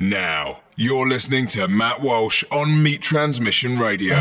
Now, you're listening to Matt Walsh on Meat Transmission Radio.